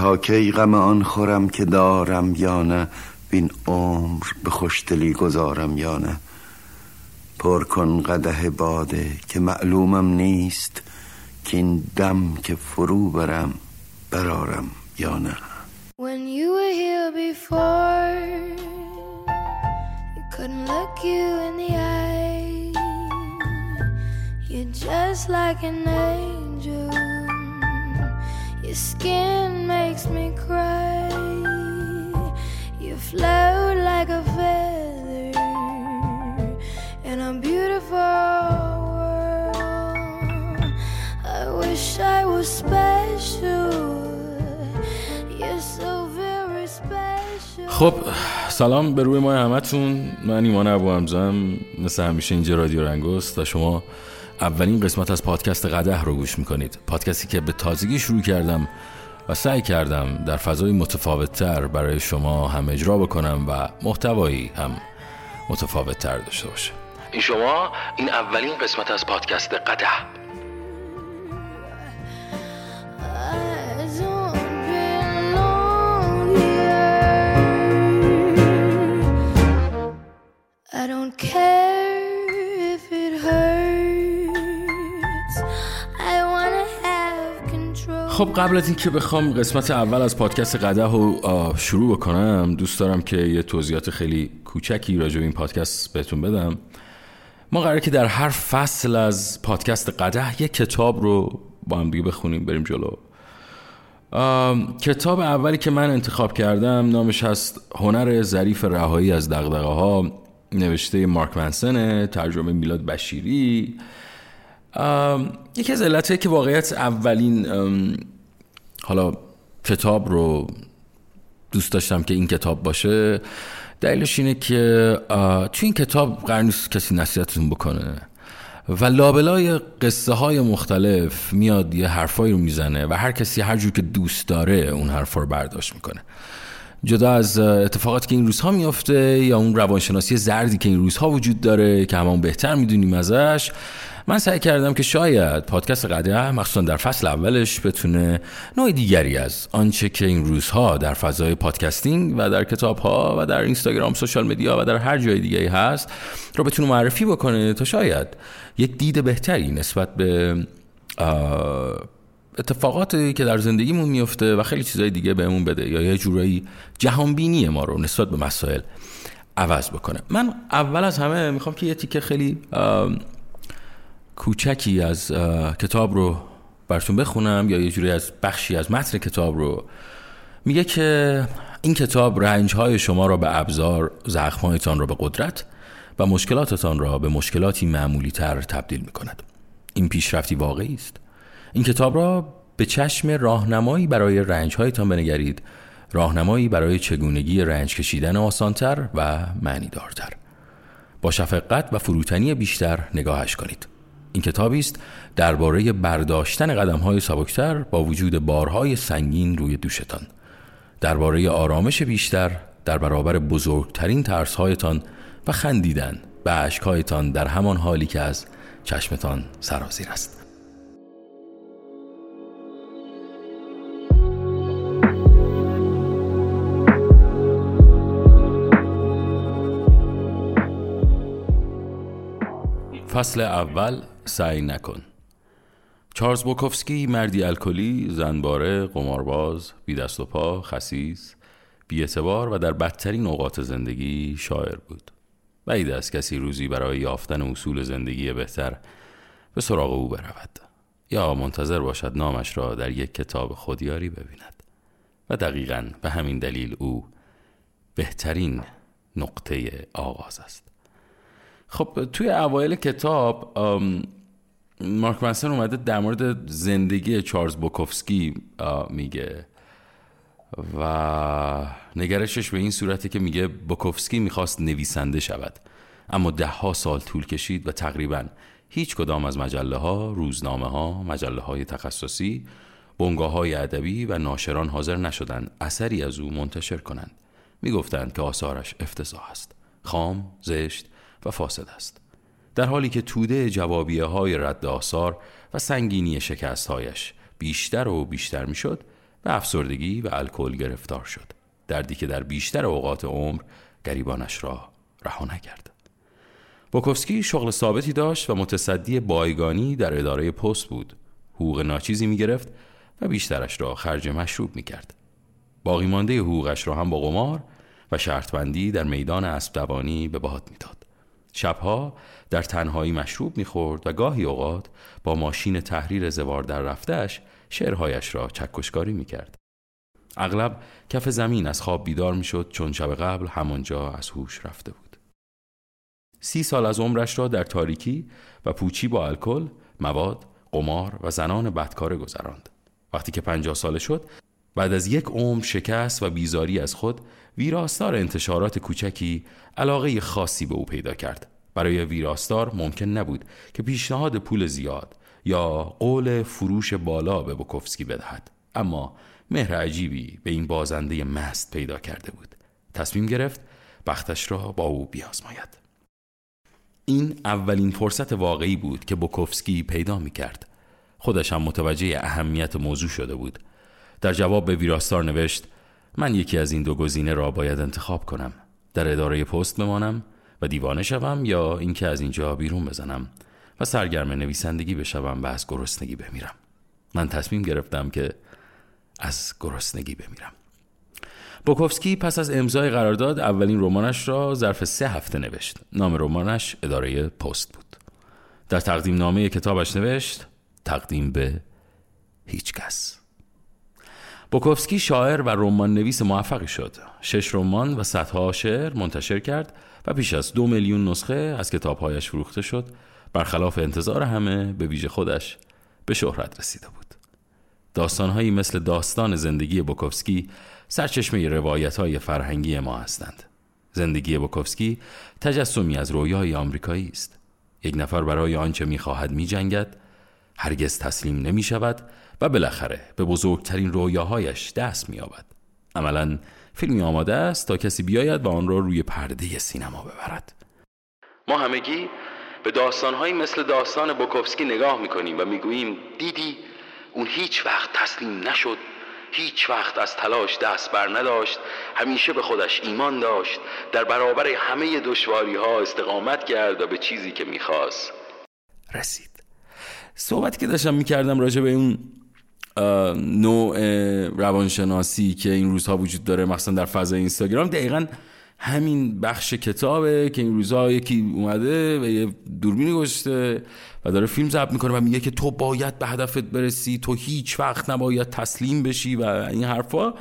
کی غم آن خورم که دارم یا نه بین عمر به خوشدلی گذارم یا نه پر کن قده باده که معلومم نیست که این دم که فرو برم برارم یا نه When you were here before, you couldn't look you in the eye. You're just like an angel. Your skin makes me cry. You float like a feather in a beautiful world. I wish I was special. You're so very special. خب سلام به روی ما همتون من ایمان ابو همزم مثل همیشه اینجا رادیو رنگست و شما اولین قسمت از پادکست قده رو گوش می‌کنید. پادکستی که به تازگی شروع کردم و سعی کردم در فضای متفاوت تر برای شما هم اجرا بکنم و محتوایی هم متفاوت تر داشته باشه این شما این اولین قسمت از پادکست قده خب قبل از اینکه بخوام قسمت اول از پادکست قده رو شروع بکنم دوست دارم که یه توضیحات خیلی کوچکی راجع به این پادکست بهتون بدم. ما قراره که در هر فصل از پادکست قده یه کتاب رو با هم دیگه بخونیم بریم جلو. کتاب اولی که من انتخاب کردم نامش هست هنر ظریف رهایی از دغدغه ها نوشته مارک منسنه ترجمه میلاد بشیری. یکی از علتهایی که واقعیت اولین حالا کتاب رو دوست داشتم که این کتاب باشه دلیلش اینه که توی این کتاب قرار نیست کسی نصیحتتون بکنه و لابلای قصه های مختلف میاد یه حرفایی رو می‌زنه و هر کسی هر جور که دوست داره اون حرفا رو برداشت می‌کنه. جدا از اتفاقاتی که این روزها میفته یا اون روانشناسی زردی که این روزها وجود داره که همون بهتر می‌دونیم ازش من سعی کردم که شاید پادکست قده مخصوصا در فصل اولش بتونه نوع دیگری از آنچه که این روزها در فضای پادکستینگ و در کتاب ها و در اینستاگرام سوشال مدیا و در هر جای دیگه هست رو بتونه معرفی بکنه تا شاید یک دید بهتری نسبت به اتفاقاتی که در زندگیمون میفته و خیلی چیزای دیگه بهمون بده یا یه جورایی جهانبینی ما رو نسبت به مسائل عوض بکنه. من اول از همه می‌خوام که یه تیکه خیلی کوچکی از کتاب رو براتون بخونم یا یه جوری از بخشی از متن کتاب رو. میگه که این کتاب رنجهای شما را به ابزار زخمهایتان را به قدرت و مشکلاتتان را به مشکلاتی معمولی تر تبدیل می کند این پیشرفتی واقعی است. این کتاب را به چشم راهنمایی برای رنجهایتان بنگرید. راهنمایی برای چگونگی رنج کشیدن آسانتر و معنیدارتر. با شفقت و فروتنی بیشتر نگاهش کنید. این کتابی است درباره برداشتن قدم‌های سبکتر با وجود بارهای سنگین روی دوشتان. درباره آرامش بیشتر در برابر بزرگترین ترسهایتان و خندیدن به اشکهایتان در همان حالی که از چشمتان سرازیر است. فصل اول سعی نکن. چارلز بوکوفسکی مردی الکلی، زنباره، قمارباز، بی دست و پا، خسیس، بی و در بدترین اوقات زندگی شاعر بود. بعید است کسی روزی برای یافتن اصول زندگی بهتر به سراغ او برود. یا منتظر باشد نامش را در یک کتاب خودیاری ببیند. و دقیقا به همین دلیل او بهترین نقطه آغاز است. خب توی اوایل کتاب مارک منسن اومده در مورد زندگی چارلز بوکوفسکی میگه و نگرشش به این صورته که میگه بوکوفسکی می‌خواست نویسنده شود اما ده ها سال طول کشید و تقریبا هیچ کدام از مجله ها، روزنامه ها، مجله های تخصصی، بنگاه های ادبی و ناشران حاضر نشدند اثری از او منتشر کنند. می‌گفتند که آثارش افتضاح است، خام، زشت و فاسد است. در حالی که توده جوابیه های رد آثار و سنگینی شکست هایش بیشتر و بیشتر می‌شد به افسردگی و الکل گرفتار شد دردی که در بیشتر اوقات عمر گریبانش را رها نکرد بوکوفسکی شغل ثابتی داشت و متصدی بایگانی در اداره پست بود حقوق ناچیزی می گرفت و بیشترش را خرج مشروب می کرد باقی مانده حقوقش را هم با قمار و شرطبندی در میدان اسب دوانی به باد می‌داد. شبها در تنهایی مشروب می‌خورد و گاهی اوقات با ماشین تحریر زوار در رفتش شعرهایش را چکشکاری می‌کرد. اغلب کف زمین از خواب بیدار می‌شد چون شب قبل همانجا از هوش رفته بود. سی سال از عمرش را در تاریکی و پوچی با الکل، مواد، قمار و زنان بدکار گذراند. وقتی که پنجاه ساله شد بعد از یک عمر شکست و بیزاری از خود ویراستار انتشارات کوچکی علاقه خاصی به او پیدا کرد. برای ویراستار ممکن نبود که پیشنهاد پول زیاد یا قول فروش بالا به بوکوفسکی بدهد. اما مهر عجیبی به این بازنده مست پیدا کرده بود. تصمیم گرفت بختش را با او بیازماید. این اولین فرصت واقعی بود که بوکوفسکی پیدا می کرد خودش هم متوجه اهمیت موضوع شده بود. در جواب به ویراستار نوشت من یکی از این دو گزینه را باید انتخاب کنم. در اداره پست بمانم و دیوانه شوم یا اینکه از اینجا بیرون بزنم و سرگرم نویسندگی بشوم و از گرسنگی بمیرم. من تصمیم گرفتم که از گرسنگی بمیرم. بوکوفسکی پس از امضای قرارداد اولین رمانش را ظرف سه هفته نوشت. نام رمانش اداره پست بود. در تقدیم نامه کتابش نوشت تقدیم به هیچ کس. بوکوفسکی شاعر و رمان نویس موفقی شد. شش رمان و صدها شعر منتشر کرد و پیش از دو میلیون نسخه از کتابهایش فروخته شد. برخلاف انتظار همه به ویژه خودش به شهرت رسیده بود. داستانهایی مثل داستان زندگی بوکوفسکی سرچشمه روایت های فرهنگی ما هستند. زندگی بوکوفسکی تجسمی از رویای آمریکایی است. یک نفر برای آنچه می‌خواهد میجنگد هرگز تسلیم نمی شود و بالاخره به بزرگترین رویاهایش دست مییابد. عملا فیلمی آماده است تا کسی بیاید و آن را روی پرده سینما ببرد. ما همگی به داستانهایی مثل داستان بوکوفسکی نگاه می‌کنیم و می‌گوییم دیدی اون هیچ وقت تسلیم نشد هیچ وقت از تلاش دست بر نداشت همیشه به خودش ایمان داشت در برابر همه دشواری ها استقامت کرد و به چیزی که می‌خواست رسید. صحبتی که داشتم می‌کردم راجع به اون نوع روانشناسی که این روزها وجود داره مخصوصا در فضای اینستاگرام. دقیقا همین بخش کتابه که این روزها یکی اومده و یه دوربینی گذاشته و داره فیلم ضبط می‌کنه و میگه که تو باید به هدفت برسی تو هیچ وقت نباید تسلیم بشی و این حرفا.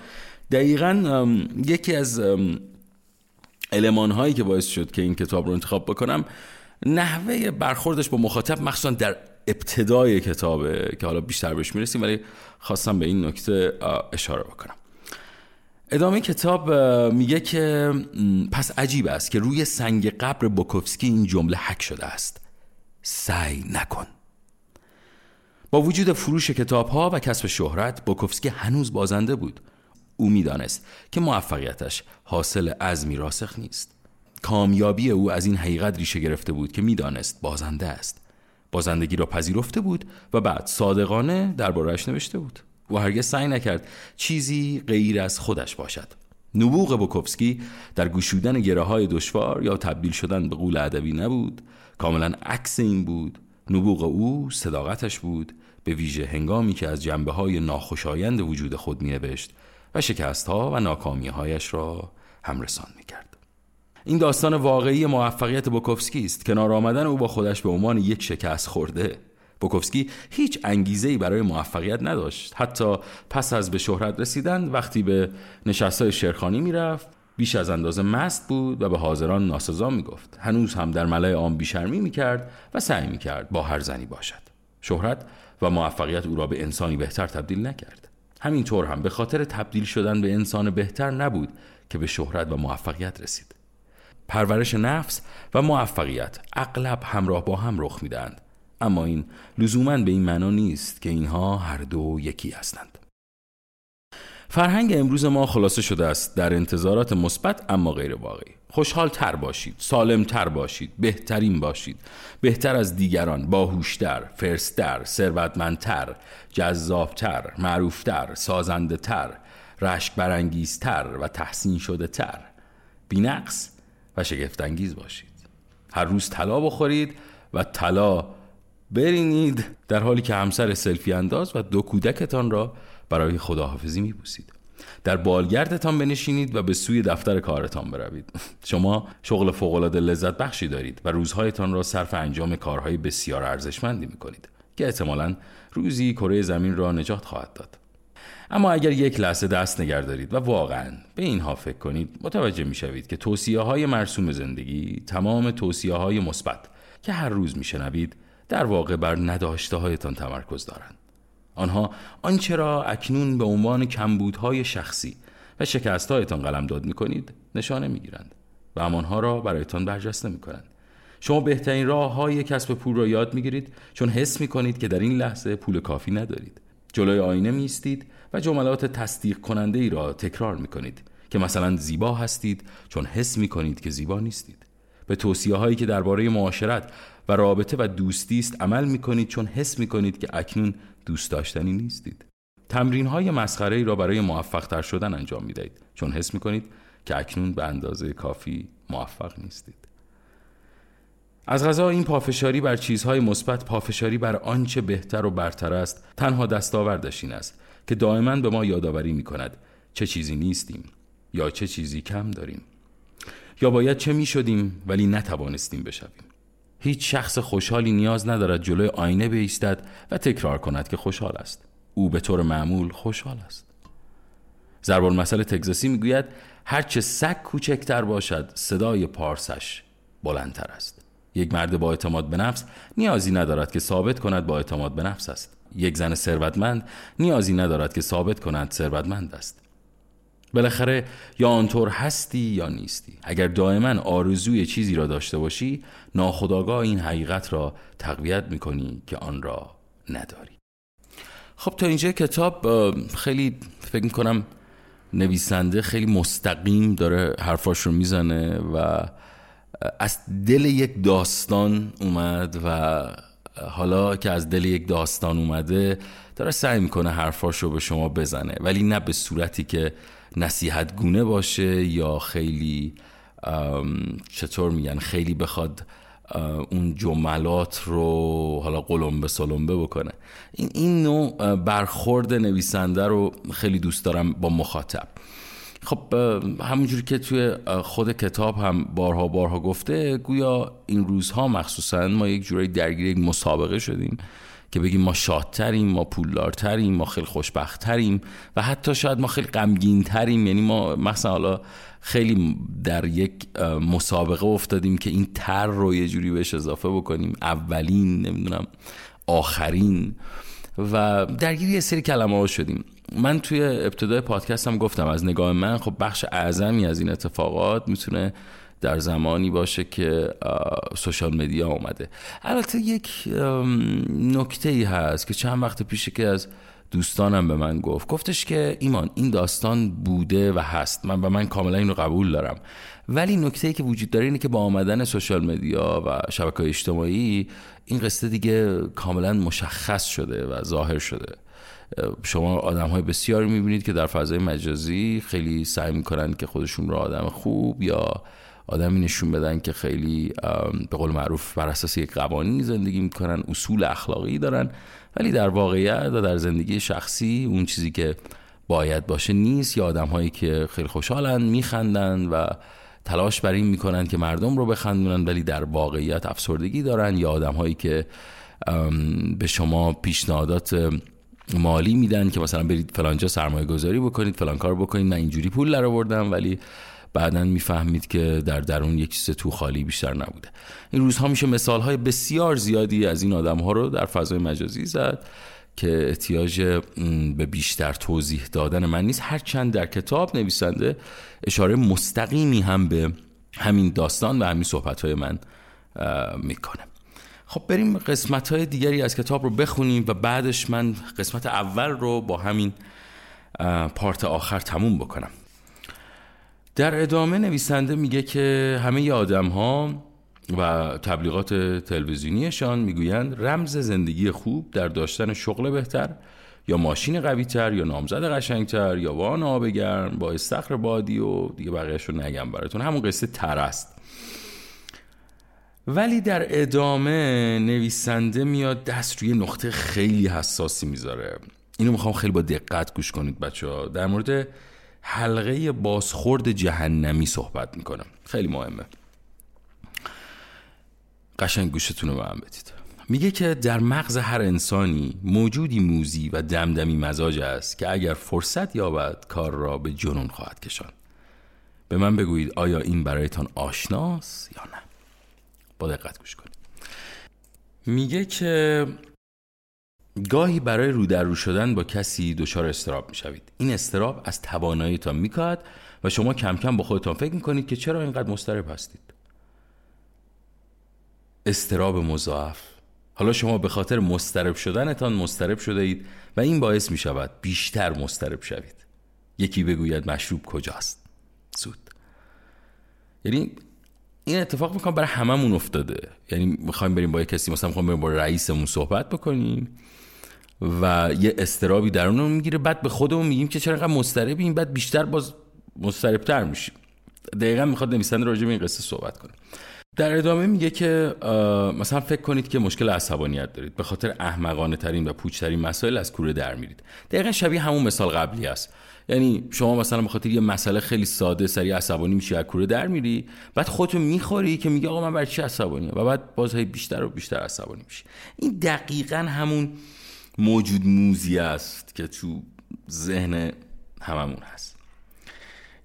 دقیقا یکی از علمان هایی که باعث شد که این کتاب رو انتخاب بکنم نحوه برخوردش با مخاطب مخصوصا در ابتدای کتابه که حالا بیشتر بهش می‌رسیم ولی خواستم به این نکته اشاره بکنم. ادامه کتاب میگه که پس عجیب است که روی سنگ قبر بوکوفسکی این جمله حک شده است. سعی نکن. با وجود فروش کتاب ها و کسب شهرت بوکوفسکی هنوز بازنده بود. او می‌دانست که موفقیتش حاصل عزمی راسخ نیست. کامیابی او از این حقیقت ریشه گرفته بود که می‌دانست بازنده است. بازندگی را پذیرفته بود و بعد صادقانه دربارهش نوشته بود. و هرگز سعی نکرد چیزی غیر از خودش باشد. نبوغ بوکوفسکی در گشودن گره های دشوار یا تبدیل شدن به قول ادبی نبود. کاملا عکس این بود. نبوغ او صداقتش بود. به ویژه هنگامی که از جنبه های ناخوشایند وجود خود می نوشت و شکست ها و ناکامی هایش را همرسان می کرد. این داستان واقعی موفقیت بوکوفسکی است. کنار آمدن او با خودش به عنوان یک شکست خورده. بوکوفسکی هیچ انگیزه‌ای برای موفقیت نداشت. حتی پس از به شهرت رسیدن وقتی به نشستای شرخانی می‌رفت بیش از اندازه مست بود و به حاضران ناسزا می‌گفت. هنوز هم در ملای آن بیشرمی می‌کرد و سعی می‌کرد با هر زنی باشد. شهرت و موفقیت او را به انسانی بهتر تبدیل نکرد. همینطور هم به خاطر تبدیل شدن به انسان بهتر نبود که به شهرت و موفقیت رسید. پرورش نفس و موفقیت اغلب همراه با هم رخ می‌دهند. اما این لزوما به این معنا نیست که اینها هر دو یکی هستند. فرهنگ امروز ما خلاصه شده است در انتظارات مثبت اما غیر واقعی. خوشحال تر باشید سالم تر باشید بهترین باشید. بهتر از دیگران باهوشتر فرستر ثروتمندتر جذابتر معروفتر سازنده تر رشک برانگیزتر و تحسین شده تر بینقص شگفتانگیز باشید. هر روز طلا بخورید و طلا برینید در حالی که همسر سلفی انداز و دو کودکتان را برای خداحافظی میبوسید. در بالگردتان بنشینید و به سوی دفتر کارتان بروید. شما شغل فوقالعاده لذت بخشی دارید و روزهایتان را صرف انجام کارهای بسیار ارزشمندی می‌کنید که احتمالا روزی کره زمین را نجات خواهد داد. اما اگر یک لحظه دست نگه دارید و واقعا به اینها فکر کنید متوجه می شوید که توصیه های مرسوم زندگی تمام توصیه های مثبت که هر روز می شنوید در واقع بر نداشته هایتان تمرکز دارند. آنها آنچه را اکنون به عنوان کمبودهای شخصی و شکستهایتان قلمداد می کنید نشانه می گیرند و همانها را برایتان برجسته می کنند شما بهترین راه های کسب پول را یاد می گیرید چون حس می کنید که در این لحظه پول کافی ندارید. جلوی آینه می و جملات تصدیق کننده ای را تکرار می کنید که مثلا زیبا هستید چون حس می کنید که زیبا نیستید. به توصیه هایی که درباره معاشرت و رابطه و دوستی است عمل می کنید چون حس می کنید که اکنون دوست داشتنی نیستید. تمرین های مسخره ای را برای موفق تر شدن انجام می دهید چون حس می کنید که اکنون به اندازه کافی موفق نیستید. از غذا این پافشاری بر چیزهای مثبت پافشاری بر آنچه بهتر و برتر است تنها دستاوردش این است که دائما به ما یادآوری می کند چه چیزی نیستیم یا چه چیزی کم داریم. یا باید چه می شدیم ولی نتوانستیم بشویم. هیچ شخص خوشحالی نیاز ندارد جلوی آینه بیستد و تکرار کند که خوشحال است. او به طور معمول خوشحال است. ضرب المثل تگزاسی می‌گوید هرچه سگ کوچکتر باشد صدای پارسش بلندتر است. یک مرد با اعتماد به نفس نیازی ندارد که ثابت کند با اعتماد به نفس است. یک زن ثروتمند نیازی ندارد که ثابت کند ثروتمند است. بالاخره یا آنطور هستی یا نیستی. اگر دائما آرزوی چیزی را داشته باشی ناخداگاه این حقیقت را تقویت می‌کنی که آن را نداری. خب تا اینجا کتاب خیلی فکر می‌کنم نویسنده خیلی مستقیم داره حرفاش رو می‌زنه و از دل یک داستان اومد و حالا که از دل یک داستان اومده داره سعی می‌کنه حرفاش رو به شما بزنه. ولی نه به صورتی که نصیحت گونه باشه یا خیلی چطور میگن خیلی بخواد اون جملات رو حالا قلمبه سلمبه بکنه. این این نوع برخورد نویسنده رو خیلی دوست دارم با مخاطب. خب همونجوری که توی خود کتاب هم بارها بارها گفته گویا این روزها مخصوصا ما یک جورایی درگیر یک مسابقه شدیم که بگیم ما شادتریم ما پولدارتریم ما خیلی خوشبختتریم و حتی شاید ما خیلی غمگینتریم. یعنی ما مثلا حالا خیلی در یک مسابقه افتادیم که این تر رو یه جوری بهش اضافه بکنیم. اولین نمی‌دونم آخرین. و درگیر یه سری کلمه ها شدیم. من توی ابتدای پادکستم گفتم از نگاه من خب بخش اعظمی از این اتفاقات می‌تونه در زمانی باشه که سوشال مدیا اومده. البته یک نکته ای هست که چند وقت پیشه که از دوستانم به من گفت. گفتش که ایمان این داستان بوده و هست. من به من کاملا اینو قبول دارم. ولی نکته ای که وجود داره اینه که با آمدن سوشال مدیا و شبکه اجتماعی این قصه دیگه کاملا مشخص شده و ظاهر شده. شما آدم های بسیار می‌بینید که در فضای مجازی خیلی سعی می‌کنن که خودشون رو آدم خوب یا آدمی نشون بدن که خیلی به قول معروف بر اساس یک قوانین زندگی می‌کنن اصول اخلاقی دارن ولی در واقعیت و در زندگی شخصی اون چیزی که باید باشه نیست. یا آدم هایی که خیلی خوشحالن میخندن و تلاش بر این می‌کنن که مردم رو بخندونن ولی در واقعیت افسردگی دارن. یا آدم هایی که به شما پیشنهادات مالی میدن که مثلا برید فلانجا سرمایه گذاری بکنید فلان کار بکنید من اینجوری پول در آوردم ولی بعدا می‌فهمید که در درون یک چیز تو خالی بیشتر نبوده. این روزها میشه مثال های بسیار زیادی از این آدم ها رو در فضای مجازی زد که احتیاج به بیشتر توضیح دادن من نیست. هرچند در کتاب نویسنده اشاره مستقیمی هم به همین داستان و همین صحبت های من می‌کنه. خب بریم قسمت های دیگری از کتاب رو بخونیم و بعدش من قسمت اول رو با همین پارت آخر تموم بکنم. در ادامه نویسنده میگه که همه آدم ها و تبلیغات تلویزیونیشان می‌گویند رمز زندگی خوب در داشتن شغل بهتر یا ماشین قوی تر یا نامزد قشنگتر یا وان آب گرم با استخر بادی و دیگه بقیهش رو نگم براتون. همون قصه تر است. ولی در ادامه نویسنده میاد دست روی نقطه خیلی حساسی می‌ذاره. اینو می‌خوام خیلی با دقت گوش کنید بچه ها در مورد حلقه بازخورد جهنمی صحبت می‌کنم. خیلی مهمه. قشنگ گوشتون رو هم بدید. میگه که در مغز هر انسانی موجودی موزی و دمدمی مزاج است که اگر فرصت یابد کار را به جنون خواهد کشان. به من بگویید آیا این برایتان آشناست یا نه؟ با دقت گوش کنید. میگه که گاهی برای رو در رو شدن با کسی دچار استراب می‌شوید. این استراب از تواناییتان میکاهد و شما کم کم با خودتان فکر می‌کنید که چرا اینقدر مضطرب هستید. استراب مضاعف. حالا شما به خاطر مسترب شدنتان مسترب شده اید و این باعث می شود بیشتر مسترب شوید. یکی بگوید مشروب کجاست؟ سود یعنی این اتفاق می‌کنم برای هممون افتاده. یعنی می‌خوایم بریم با کسی مثلا می‌خوایم بریم با رئیسمون صحبت بکنیم. و یه استرابی درونمون می‌گیره. بعد به خودمون میگیم که چرا انقدر مضطربیم. بعد بیشتر باز مضطربتر میشیم. دقیقا می‌خواد نویسنده راجع به این قصه صحبت کنه. در ادامه میگه که مثلا فکر کنید که مشکل عصبانیت دارید. به خاطر احمقانه ترین و پوچ ترین مسائل از کوره در میرید. دقیقا شبیه همون مثال قبلی است یعنی شما مثلا به خاطر یه مسئله خیلی ساده سری عصبانی میشی از کوره در میری. بعد خودتو می‌خوری که میگه آقا من برای چی عصبانی و بعد باز بیشتر و بیشتر عصبانی میشی. این دقیقا همون موجود موزی است که تو ذهن هممون هست.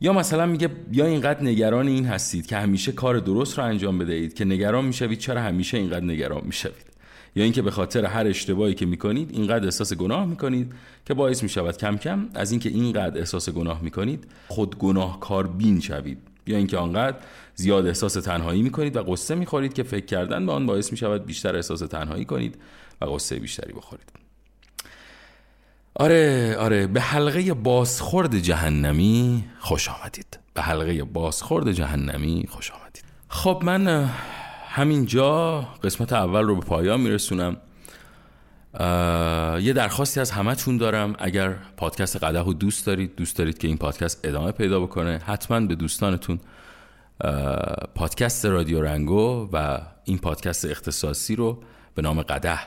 یا مثلا میگه یا اینقدر نگران این هستید که همیشه کار درست رو انجام بدهید که نگران می‌شوید چرا همیشه اینقدر نگران می‌شوید. یا اینکه به خاطر هر اشتباهی که می‌کنید اینقدر احساس گناه می‌کنید که باعث می‌شود کم کم از اینکه اینقدر احساس گناه می‌کنید خود گناه کار بین شوید. یا اینکه آنقدر زیاد احساس تنهایی می‌کنید و قصه می‌خورید که فکر کردن به آن باعث می‌شود بیشتر احساس تنهایی کنید و قصه بیشتری بخورید. آره آره به حلقه بازخورد جهنمی خوش آمدید. به حلقه بازخورد جهنمی خوش آمدید. خب من همینجا قسمت اول رو به پایان میرسونم. یه درخواستی از همتون دارم. اگر پادکست قده رو دوست دارید دوست دارید که این پادکست ادامه پیدا بکنه حتما به دوستانتون پادکست رادیو رنگو و این پادکست اختصاصی رو به نام قده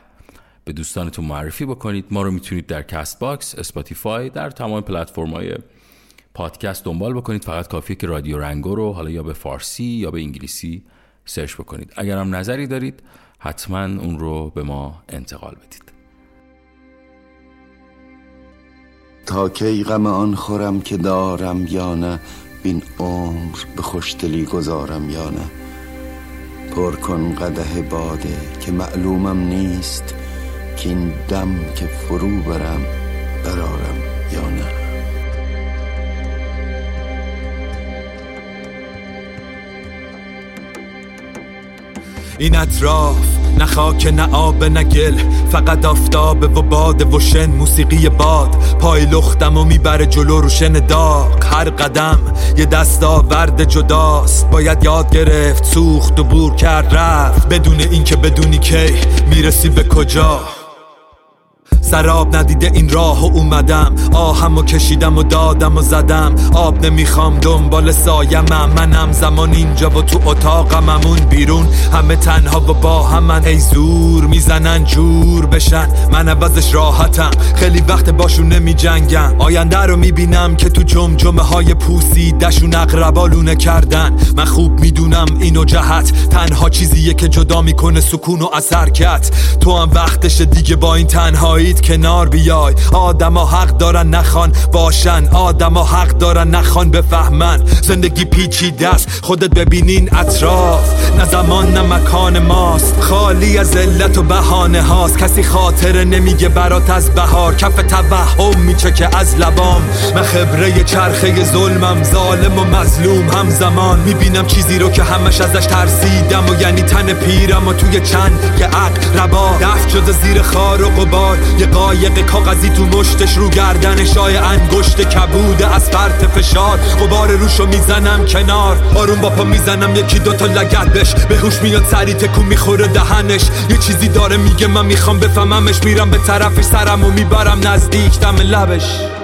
به دوستانتون معرفی بکنید. ما رو می‌تونید در Castbox Spotify در تمام پلتفرم های پادکست دنبال بکنید. فقط کافیه که رادیو رنگو رو حالا یا به فارسی یا به انگلیسی search بکنید. اگر هم نظری دارید حتما اون رو به ما انتقال بدید. تا کی غم آن خورم که دارم یا نه بین عمر به خوشدلی گذارم یا نه. پر کن قده باده که معلومم نیست که این دم که فرو برم برارم یا نه؟ این اطراف نه خاک نه آب نه گل فقط آفتاب و باد و شن موسیقی باد. پای لختم و می‌بره جلو رو شن داغ. هر قدم یه دستاورد جداست. باید یاد گرفت سوخت و بور کرد رفت. بدون اینکه بدونی کی می‌رسی به کجا. سراب ندیده این راه و اومدم. آهم و کشیدم و دادم و زدم. آب نمی‌خوام دنبال سایمم. منم زمان اینجا و تو اتاقممون بیرون. همه تنها و با همن. ای زور می‌زنن جور بشن. من عوضش راحتم. خیلی وقت باشون نمی جنگم آینده رو می‌بینم که تو جمجمه های پوسی دشون اقربالونه کردن. من خوب می‌دونم اینو جهت. تنها چیزیه که جدا می‌کنه سکون و حرکت تو هم وقتش دیگه با این تنهایی کنار بیای. آدم ها حق دارن نخوان باشن. آدم ها حق دارن نخوان بفهمن. زندگی پیچیده است. خودت ببینین اطراف. نه زمان نه مکان ماست. خالی از علت و بهانه هاست. کسی خاطره نمیگه برات از بهار. کف توهم میچکه از لبام. من خبره چرخه ظلمم. ظالم و مظلوم همزمان. می‌بینم چیزی رو که همش ازش ترسیدم و یعنی تن پیرم و توی چند که عقل ربا. دفت شده زیر خار و قبار یه قایق کاغذی تو مشتش رو گردنش های انگشت کبوده از فرط فشار. غبار روشو می‌زنم کنار. آروم با پا می‌زنم یکی دوتا لگت بش. به هوش میاد سری تکون می‌خوره دهنش. یه چیزی داره میگه من می‌خوام بفهممش. میرم به طرفش سرم و می‌برم نزدیک دم لبش.